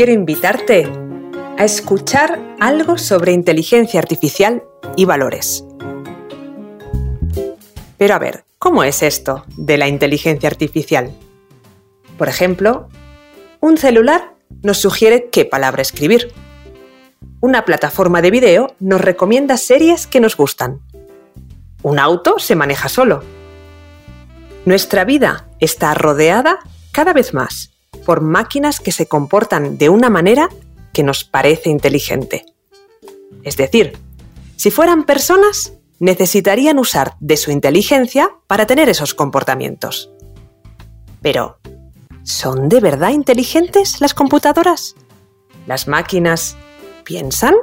quiero invitarte a escuchar algo sobre inteligencia artificial y valores. Pero a ver, ¿cómo es esto de la inteligencia artificial? Por ejemplo, un celular nos sugiere qué palabra escribir. Una plataforma de video nos recomienda series que nos gustan. Un auto se maneja solo. Nuestra vida está rodeada cada vez más por máquinas que se comportan de una manera que nos parece inteligente. Es decir, si fueran personas, necesitarían usar de su inteligencia para tener esos comportamientos. Pero, ¿son de verdad inteligentes las computadoras? ¿Las máquinas piensan?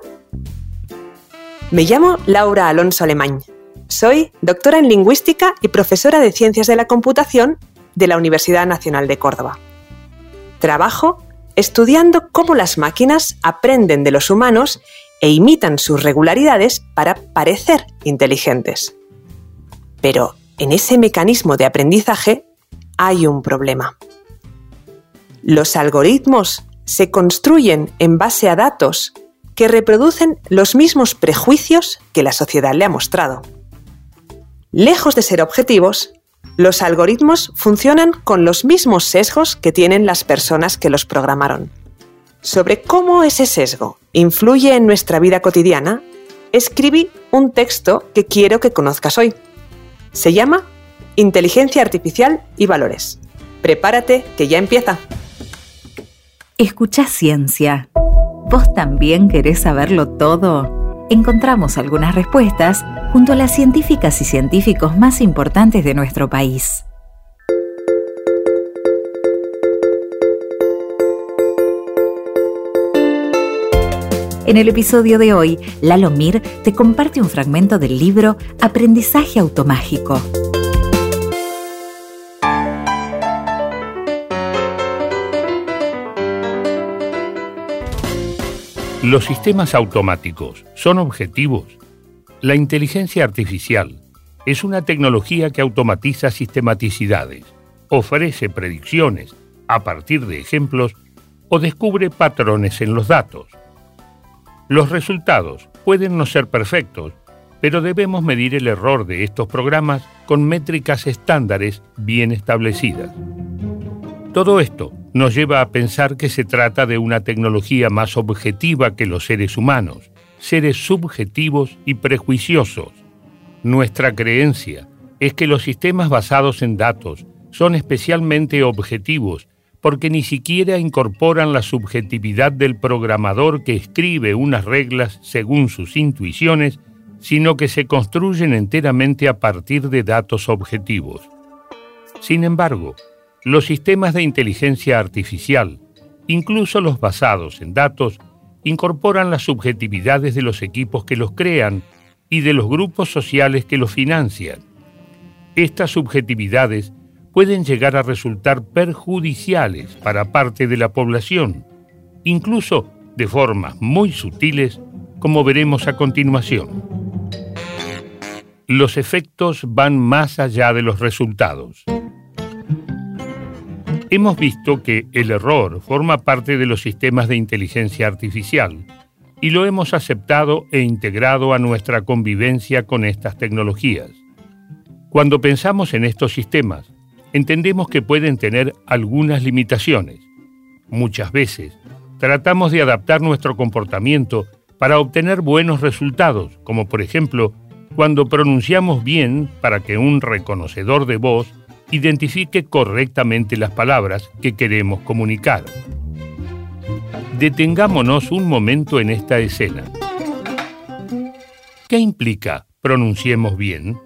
Me llamo Laura Alonso Alemán. Soy doctora en lingüística y profesora de ciencias de la computación de la Universidad Nacional de Córdoba. Trabajo estudiando cómo las máquinas aprenden de los humanos e imitan sus regularidades para parecer inteligentes. Pero en ese mecanismo de aprendizaje hay un problema. Los algoritmos se construyen en base a datos que reproducen los mismos prejuicios que la sociedad le ha mostrado. Lejos de ser objetivos, los algoritmos funcionan con los mismos sesgos que tienen las personas que los programaron. Sobre cómo ese sesgo influye en nuestra vida cotidiana, escribí un texto que quiero que conozcas hoy. Se llama Inteligencia Artificial y Valores. Prepárate, que ya empieza. Escucha ciencia. ¿Vos también querés saberlo todo? Encontramos algunas respuestas junto a las científicas y científicos más importantes de nuestro país. En el episodio de hoy, Lalo Mir te comparte un fragmento del libro Aprendizaje Automágico. ¿Los sistemas automáticos son objetivos? La inteligencia artificial es una tecnología que automatiza sistematicidades, ofrece predicciones a partir de ejemplos o descubre patrones en los datos. Los resultados pueden no ser perfectos, pero debemos medir el error de estos programas con métricas estándares bien establecidas. Todo esto nos lleva a pensar que se trata de una tecnología más objetiva que los seres humanos, seres subjetivos y prejuiciosos. Nuestra creencia es que los sistemas basados en datos son especialmente objetivos porque ni siquiera incorporan la subjetividad del programador que escribe unas reglas según sus intuiciones, sino que se construyen enteramente a partir de datos objetivos. Sin embargo, los sistemas de inteligencia artificial, incluso los basados en datos, incorporan las subjetividades de los equipos que los crean y de los grupos sociales que los financian. Estas subjetividades pueden llegar a resultar perjudiciales para parte de la población, incluso de formas muy sutiles, como veremos a continuación. Los efectos van más allá de los resultados. Hemos visto que el error forma parte de los sistemas de inteligencia artificial y lo hemos aceptado e integrado a nuestra convivencia con estas tecnologías. Cuando pensamos en estos sistemas, entendemos que pueden tener algunas limitaciones. Muchas veces tratamos de adaptar nuestro comportamiento para obtener buenos resultados, como por ejemplo cuando pronunciamos bien para que un reconocedor de voz identifique correctamente las palabras que queremos comunicar. Detengámonos un momento en esta escena. ¿Qué implica pronunciemos bien?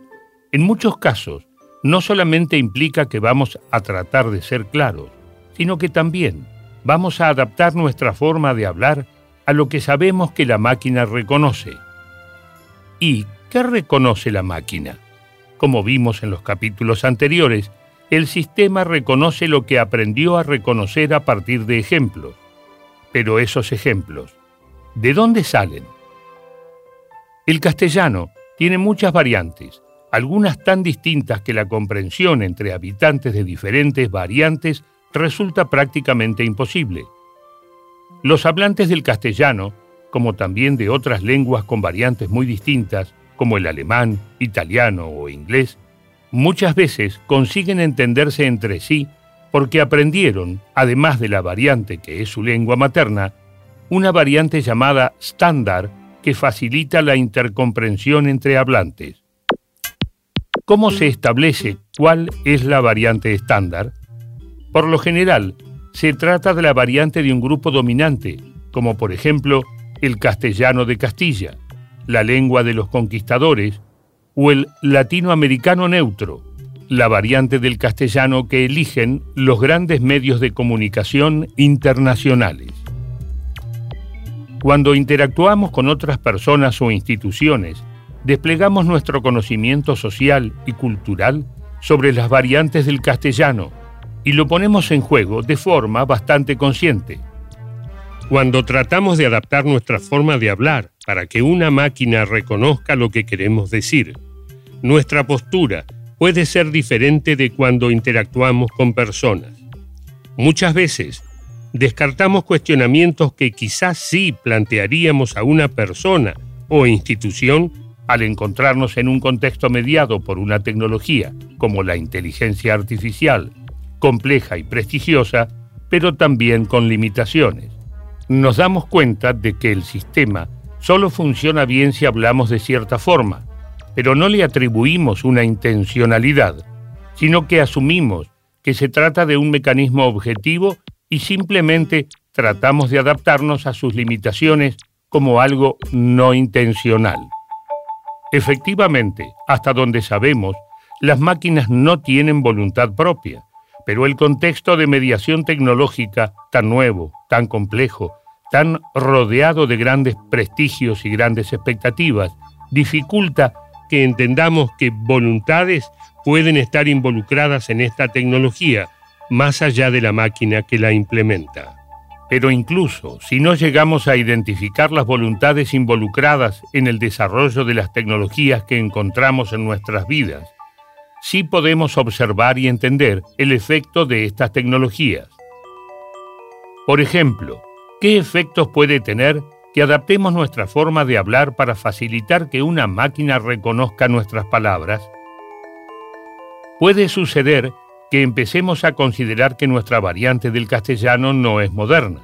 En muchos casos, no solamente implica que vamos a tratar de ser claros, sino que también vamos a adaptar nuestra forma de hablar a lo que sabemos que la máquina reconoce. ¿Y qué reconoce la máquina? Como vimos en los capítulos anteriores, el sistema reconoce lo que aprendió a reconocer a partir de ejemplos. Pero esos ejemplos, ¿de dónde salen? El castellano tiene muchas variantes algunas tan distintas que la comprensión entre habitantes de diferentes variantes resulta prácticamente imposible. Los hablantes del castellano, como también de otras lenguas con variantes muy distintas, como el alemán, italiano o inglés, muchas veces consiguen entenderse entre sí porque aprendieron, además de la variante que es su lengua materna, una variante llamada estándar que facilita la intercomprensión entre hablantes. ¿Cómo se establece cuál es la variante estándar? Por lo general, se trata de la variante de un grupo dominante, como por ejemplo el castellano de Castilla, la lengua de los conquistadores o el latinoamericano neutro, la variante del castellano que eligen los grandes medios de comunicación internacionales. Cuando interactuamos con otras personas o instituciones, desplegamos nuestro conocimiento social y cultural sobre las variantes del castellano y lo ponemos en juego de forma bastante consciente. Cuando tratamos de adaptar nuestra forma de hablar para que una máquina reconozca lo que queremos decir, nuestra postura puede ser diferente de cuando interactuamos con personas. Muchas veces descartamos cuestionamientos que quizás sí plantearíamos a una persona o institución al encontrarnos en un contexto mediado por una tecnología como la inteligencia artificial, compleja y prestigiosa, pero también con limitaciones. Nos damos cuenta de que el sistema solo funciona bien si hablamos de cierta forma, pero no le atribuimos una intencionalidad, sino que asumimos que se trata de un mecanismo objetivo y simplemente tratamos de adaptarnos a sus limitaciones como algo no intencional. Efectivamente, hasta donde sabemos, las máquinas no tienen voluntad propia, pero el contexto de mediación tecnológica tan nuevo, tan complejo, tan rodeado de grandes prestigios y grandes expectativas, dificulta que entendamos que voluntades pueden estar involucradas en esta tecnología, más allá de la máquina que la implementa. Pero incluso si no llegamos a identificar las voluntades involucradas en el desarrollo de las tecnologías que encontramos en nuestras vidas, sí podemos observar y entender el efecto de estas tecnologías. Por ejemplo, ¿qué efectos puede tener que adaptemos nuestra forma de hablar para facilitar que una máquina reconozca nuestras palabras? Puede suceder que empecemos a considerar que nuestra variante del castellano no es moderna,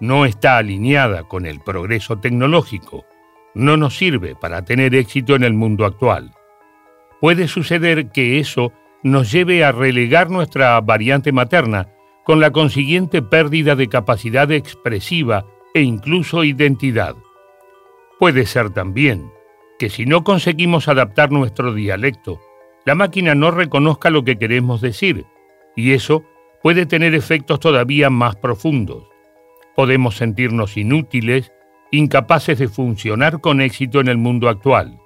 no está alineada con el progreso tecnológico, no nos sirve para tener éxito en el mundo actual. Puede suceder que eso nos lleve a relegar nuestra variante materna con la consiguiente pérdida de capacidad expresiva e incluso identidad. Puede ser también que si no conseguimos adaptar nuestro dialecto la máquina no reconozca lo que queremos decir, y eso puede tener efectos todavía más profundos. Podemos sentirnos inútiles, incapaces de funcionar con éxito en el mundo actual.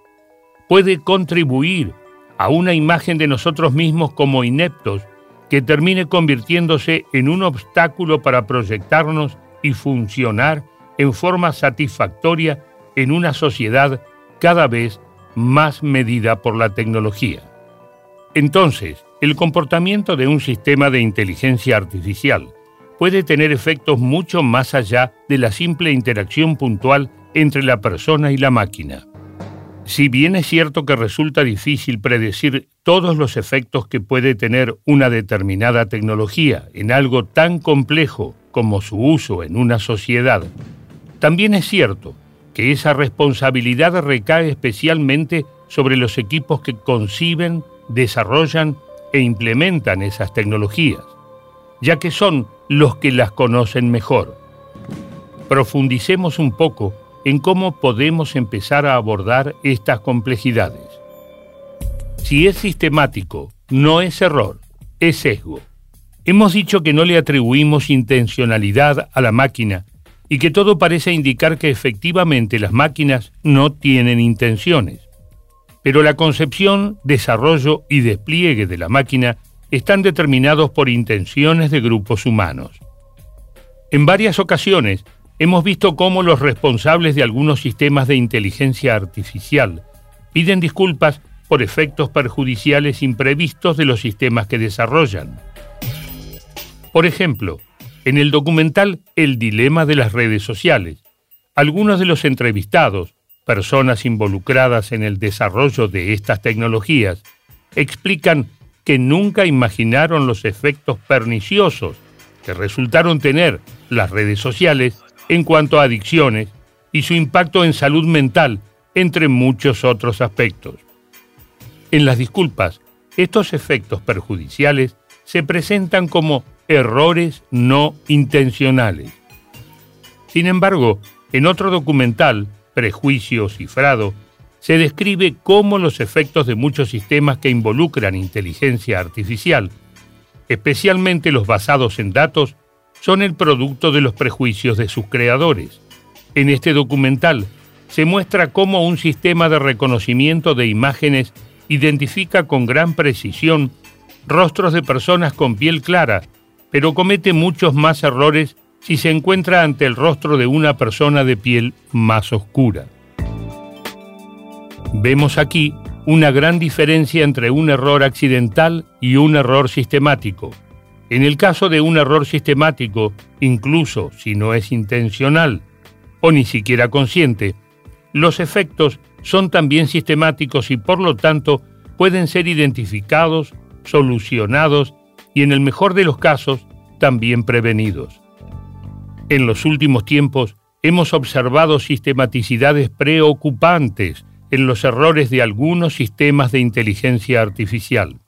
Puede contribuir a una imagen de nosotros mismos como ineptos que termine convirtiéndose en un obstáculo para proyectarnos y funcionar en forma satisfactoria en una sociedad cada vez más medida por la tecnología. Entonces, el comportamiento de un sistema de inteligencia artificial puede tener efectos mucho más allá de la simple interacción puntual entre la persona y la máquina. Si bien es cierto que resulta difícil predecir todos los efectos que puede tener una determinada tecnología en algo tan complejo como su uso en una sociedad, también es cierto que esa responsabilidad recae especialmente sobre los equipos que conciben, desarrollan e implementan esas tecnologías, ya que son los que las conocen mejor. Profundicemos un poco en cómo podemos empezar a abordar estas complejidades. Si es sistemático, no es error, es sesgo. Hemos dicho que no le atribuimos intencionalidad a la máquina y que todo parece indicar que efectivamente las máquinas no tienen intenciones. Pero la concepción, desarrollo y despliegue de la máquina están determinados por intenciones de grupos humanos. En varias ocasiones hemos visto cómo los responsables de algunos sistemas de inteligencia artificial piden disculpas por efectos perjudiciales imprevistos de los sistemas que desarrollan. Por ejemplo, En el documental El dilema de las redes sociales, algunos de los entrevistados, personas involucradas en el desarrollo de estas tecnologías, explican que nunca imaginaron los efectos perniciosos que resultaron tener las redes sociales en cuanto a adicciones y su impacto en salud mental, entre muchos otros aspectos. En las disculpas, estos efectos perjudiciales se presentan como errores no intencionales. Sin embargo, en otro documental, Prejuicio Cifrado, se describe cómo los efectos de muchos sistemas que involucran inteligencia artificial, especialmente los basados en datos, son el producto de los prejuicios de sus creadores. En este documental se muestra cómo un sistema de reconocimiento de imágenes identifica con gran precisión rostros de personas con piel clara, pero comete muchos más errores si se encuentra ante el rostro de una persona de piel más oscura. Vemos aquí una gran diferencia entre un error accidental y un error sistemático. En el caso de un error sistemático, incluso si no es intencional o ni siquiera consciente, los efectos son también sistemáticos y por lo tanto pueden ser identificados, solucionados y en el mejor de los casos también prevenidos. En los últimos tiempos hemos observado sistematicidades preocupantes en los errores de algunos sistemas de inteligencia artificial.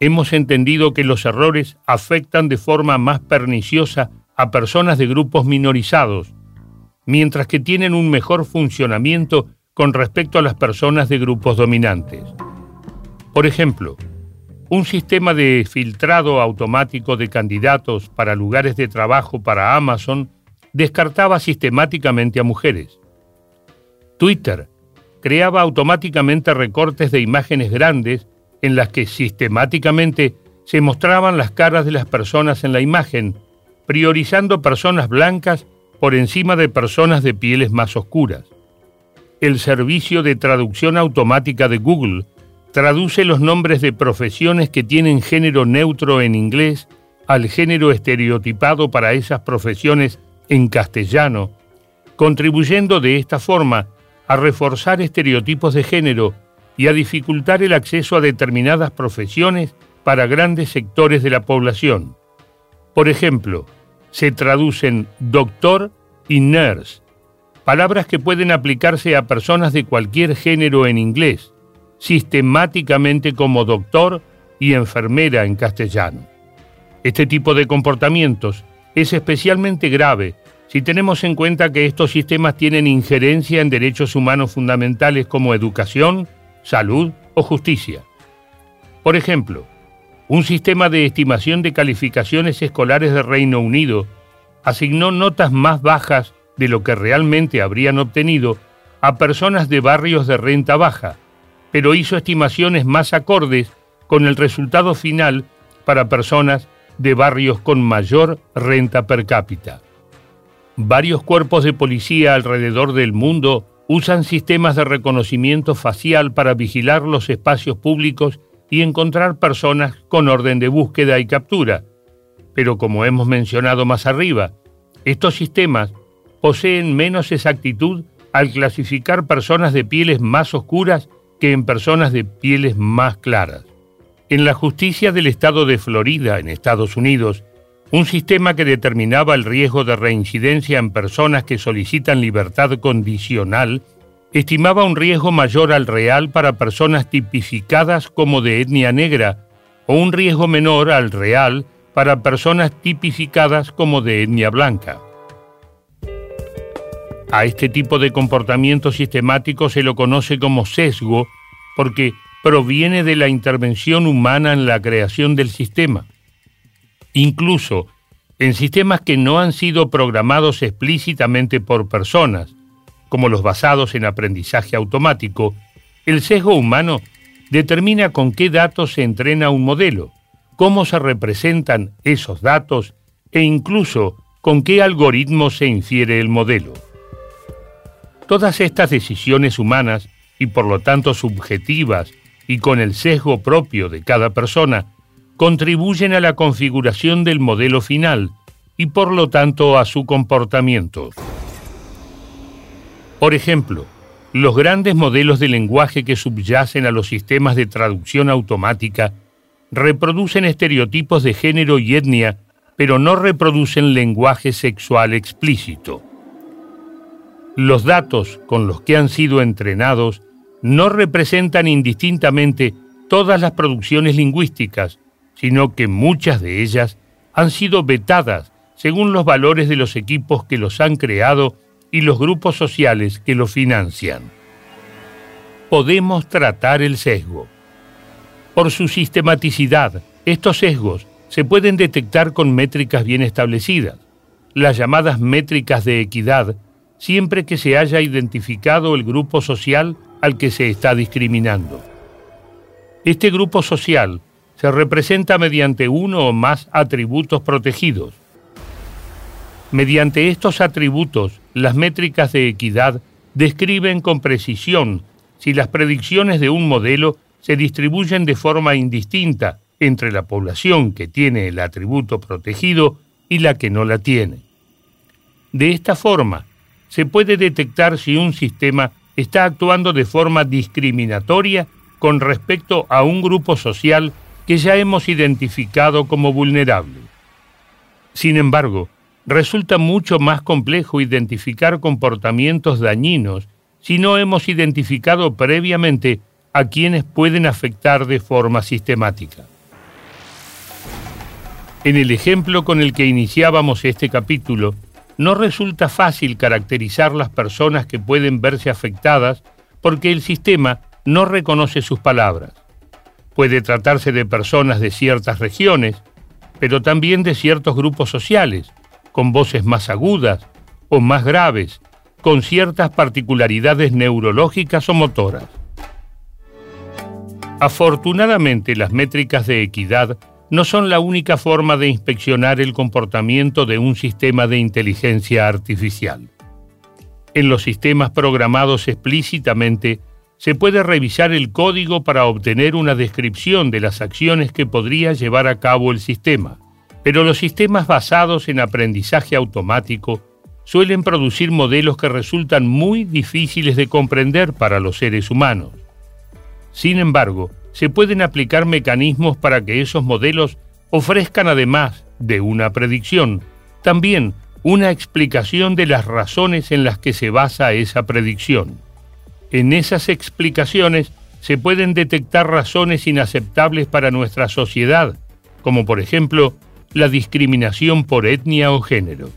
Hemos entendido que los errores afectan de forma más perniciosa a personas de grupos minorizados, mientras que tienen un mejor funcionamiento con respecto a las personas de grupos dominantes. Por ejemplo, un sistema de filtrado automático de candidatos para lugares de trabajo para Amazon descartaba sistemáticamente a mujeres. Twitter creaba automáticamente recortes de imágenes grandes en las que sistemáticamente se mostraban las caras de las personas en la imagen, priorizando personas blancas por encima de personas de pieles más oscuras. El servicio de traducción automática de Google traduce los nombres de profesiones que tienen género neutro en inglés al género estereotipado para esas profesiones en castellano, contribuyendo de esta forma a reforzar estereotipos de género y a dificultar el acceso a determinadas profesiones para grandes sectores de la población. Por ejemplo, se traducen doctor y nurse, palabras que pueden aplicarse a personas de cualquier género en inglés, sistemáticamente como doctor y enfermera en castellano. Este tipo de comportamientos es especialmente grave si tenemos en cuenta que estos sistemas tienen injerencia en derechos humanos fundamentales como educación, salud o justicia. Por ejemplo, un sistema de estimación de calificaciones escolares de Reino Unido asignó notas más bajas de lo que realmente habrían obtenido a personas de barrios de renta baja, pero hizo estimaciones más acordes con el resultado final para personas de barrios con mayor renta per cápita. Varios cuerpos de policía alrededor del mundo usan sistemas de reconocimiento facial para vigilar los espacios públicos y encontrar personas con orden de búsqueda y captura. Pero como hemos mencionado más arriba, estos sistemas poseen menos exactitud al clasificar personas de pieles más oscuras que en personas de pieles más claras. En la justicia del estado de Florida, en Estados Unidos, un sistema que determinaba el riesgo de reincidencia en personas que solicitan libertad condicional estimaba un riesgo mayor al real para personas tipificadas como de etnia negra o un riesgo menor al real para personas tipificadas como de etnia blanca. A este tipo de comportamiento sistemático se lo conoce como sesgo porque proviene de la intervención humana en la creación del sistema. Incluso en sistemas que no han sido programados explícitamente por personas, como los basados en aprendizaje automático, el sesgo humano determina con qué datos se entrena un modelo, cómo se representan esos datos e incluso con qué algoritmo se infiere el modelo. Todas estas decisiones humanas, y por lo tanto subjetivas y con el sesgo propio de cada persona, contribuyen a la configuración del modelo final, y por lo tanto a su comportamiento. Por ejemplo, los grandes modelos de lenguaje que subyacen a los sistemas de traducción automática reproducen estereotipos de género y etnia, pero no reproducen lenguaje sexual explícito. Los datos con los que han sido entrenados no representan indistintamente todas las producciones lingüísticas, sino que muchas de ellas han sido vetadas según los valores de los equipos que los han creado y los grupos sociales que los financian. Podemos tratar el sesgo. Por su sistematicidad, estos sesgos se pueden detectar con métricas bien establecidas, las llamadas métricas de equidad, siempre que se haya identificado el grupo social al que se está discriminando. Este grupo social se representa mediante uno o más atributos protegidos. Mediante estos atributos, las métricas de equidad describen con precisión si las predicciones de un modelo se distribuyen de forma indistinta entre la población que tiene el atributo protegido y la que no la tiene. De esta forma, se puede detectar si un sistema está actuando de forma discriminatoria con respecto a un grupo social que ya hemos identificado como vulnerable. Sin embargo, resulta mucho más complejo identificar comportamientos dañinos si no hemos identificado previamente a quienes pueden afectar de forma sistemática. En el ejemplo con el que iniciábamos este capítulo, no resulta fácil caracterizar las personas que pueden verse afectadas porque el sistema no reconoce sus palabras. Puede tratarse de personas de ciertas regiones, pero también de ciertos grupos sociales, con voces más agudas o más graves, con ciertas particularidades neurológicas o motoras. Afortunadamente las métricas de equidad no son la única forma de inspeccionar el comportamiento de un sistema de inteligencia artificial. En los sistemas programados explícitamente, se puede revisar el código para obtener una descripción de las acciones que podría llevar a cabo el sistema, pero los sistemas basados en aprendizaje automático suelen producir modelos que resultan muy difíciles de comprender para los seres humanos. Sin embargo, se pueden aplicar mecanismos para que esos modelos ofrezcan además de una predicción, también una explicación de las razones en las que se basa esa predicción. En esas explicaciones se pueden detectar razones inaceptables para nuestra sociedad, como por ejemplo la discriminación por etnia o género.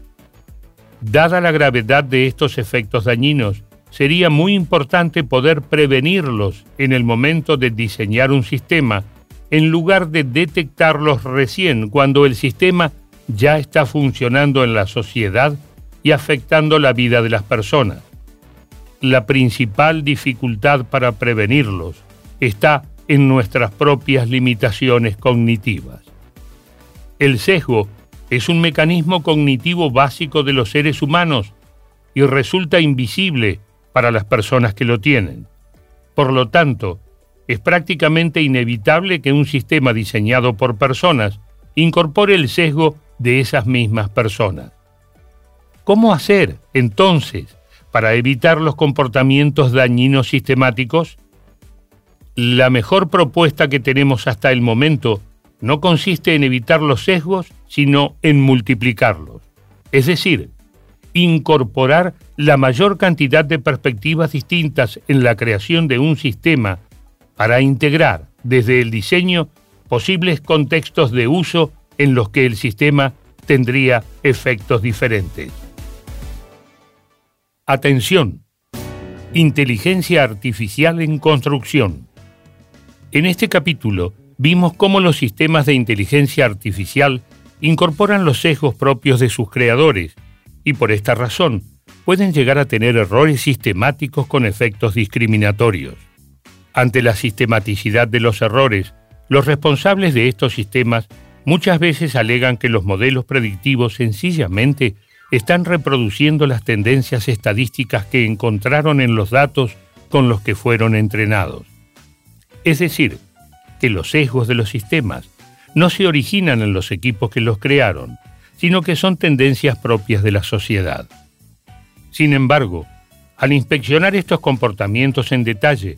Dada la gravedad de estos efectos dañinos, sería muy importante poder prevenirlos en el momento de diseñar un sistema, en lugar de detectarlos recién cuando el sistema ya está funcionando en la sociedad y afectando la vida de las personas. La principal dificultad para prevenirlos está en nuestras propias limitaciones cognitivas. El sesgo es un mecanismo cognitivo básico de los seres humanos y resulta invisible para las personas que lo tienen. Por lo tanto, es prácticamente inevitable que un sistema diseñado por personas incorpore el sesgo de esas mismas personas. ¿Cómo hacer, entonces, para evitar los comportamientos dañinos sistemáticos? La mejor propuesta que tenemos hasta el momento no consiste en evitar los sesgos, sino en multiplicarlos. Es decir, incorporar la mayor cantidad de perspectivas distintas en la creación de un sistema para integrar desde el diseño posibles contextos de uso en los que el sistema tendría efectos diferentes. Atención. Inteligencia artificial en construcción. En este capítulo vimos cómo los sistemas de inteligencia artificial incorporan los sesgos propios de sus creadores y por esta razón pueden llegar a tener errores sistemáticos con efectos discriminatorios. Ante la sistematicidad de los errores, los responsables de estos sistemas muchas veces alegan que los modelos predictivos sencillamente están reproduciendo las tendencias estadísticas que encontraron en los datos con los que fueron entrenados. Es decir, que los sesgos de los sistemas no se originan en los equipos que los crearon, sino que son tendencias propias de la sociedad. Sin embargo, al inspeccionar estos comportamientos en detalle,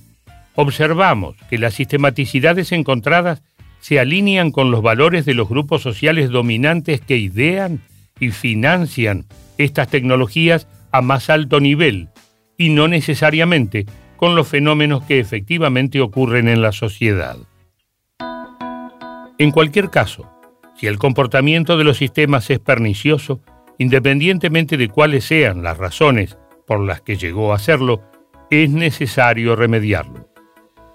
observamos que las sistematicidades encontradas se alinean con los valores de los grupos sociales dominantes que idean y financian estas tecnologías a más alto nivel y no necesariamente con los fenómenos que efectivamente ocurren en la sociedad. En cualquier caso, si el comportamiento de los sistemas es pernicioso, independientemente de cuáles sean las razones por las que llegó a serlo, es necesario remediarlo.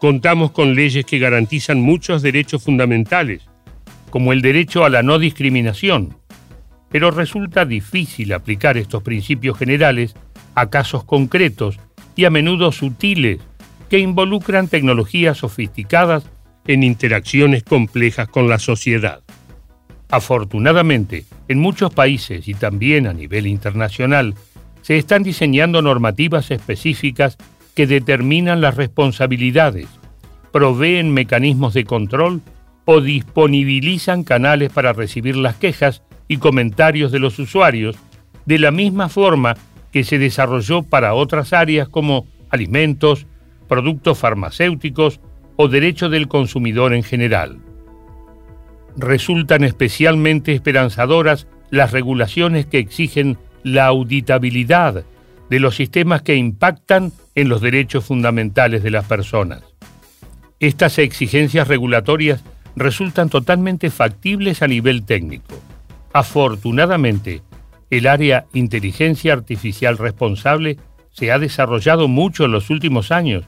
Contamos con leyes que garantizan muchos derechos fundamentales, como el derecho a la no discriminación, pero resulta difícil aplicar estos principios generales a casos concretos y a menudo sutiles que involucran tecnologías sofisticadas en interacciones complejas con la sociedad. Afortunadamente, en muchos países y también a nivel internacional, se están diseñando normativas específicas que determinan las responsabilidades, proveen mecanismos de control o disponibilizan canales para recibir las quejas y comentarios de los usuarios, de la misma forma que se desarrolló para otras áreas como alimentos, productos farmacéuticos o derecho del consumidor en general. Resultan especialmente esperanzadoras las regulaciones que exigen la auditabilidad de los sistemas que impactan en los derechos fundamentales de las personas. Estas exigencias regulatorias resultan totalmente factibles a nivel técnico. Afortunadamente, el área inteligencia artificial responsable se ha desarrollado mucho en los últimos años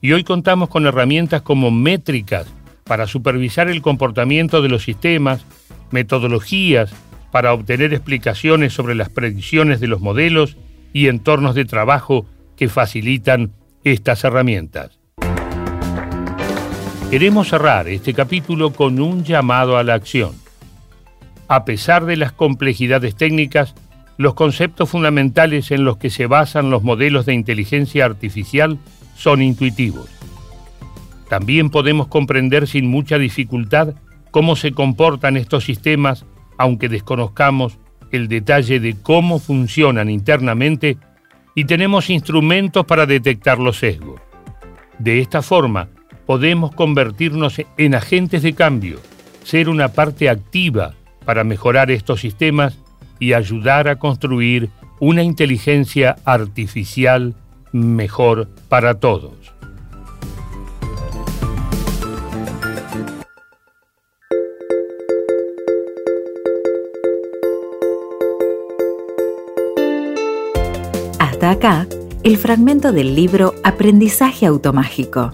y hoy contamos con herramientas como métricas para supervisar el comportamiento de los sistemas, metodologías para obtener explicaciones sobre las predicciones de los modelos y entornos de trabajo que facilitan estas herramientas. Queremos cerrar este capítulo con un llamado a la acción. A pesar de las complejidades técnicas, los conceptos fundamentales en los que se basan los modelos de inteligencia artificial son intuitivos. También podemos comprender sin mucha dificultad cómo se comportan estos sistemas, aunque desconozcamos el detalle de cómo funcionan internamente y tenemos instrumentos para detectar los sesgos. De esta forma, podemos convertirnos en agentes de cambio, ser una parte activa para mejorar estos sistemas y ayudar a construir una inteligencia artificial mejor para todos. Hasta acá, el fragmento del libro Aprendizaje Automágico.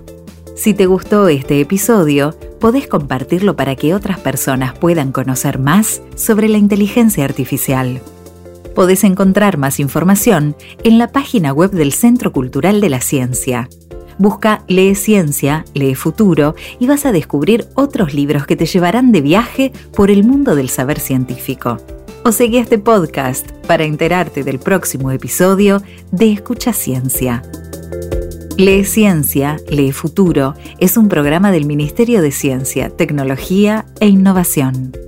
Si te gustó este episodio, podés compartirlo para que otras personas puedan conocer más sobre la inteligencia artificial podés encontrar más información en la página web del Centro Cultural de la Ciencia. Busca Lee Ciencia, Lee Futuro y vas a descubrir otros libros que te llevarán de viaje por el mundo del saber científico. O seguí este podcast para enterarte del próximo episodio de Escucha Ciencia. Lee Ciencia, Lee Futuro es un programa del Ministerio de Ciencia, Tecnología e Innovación.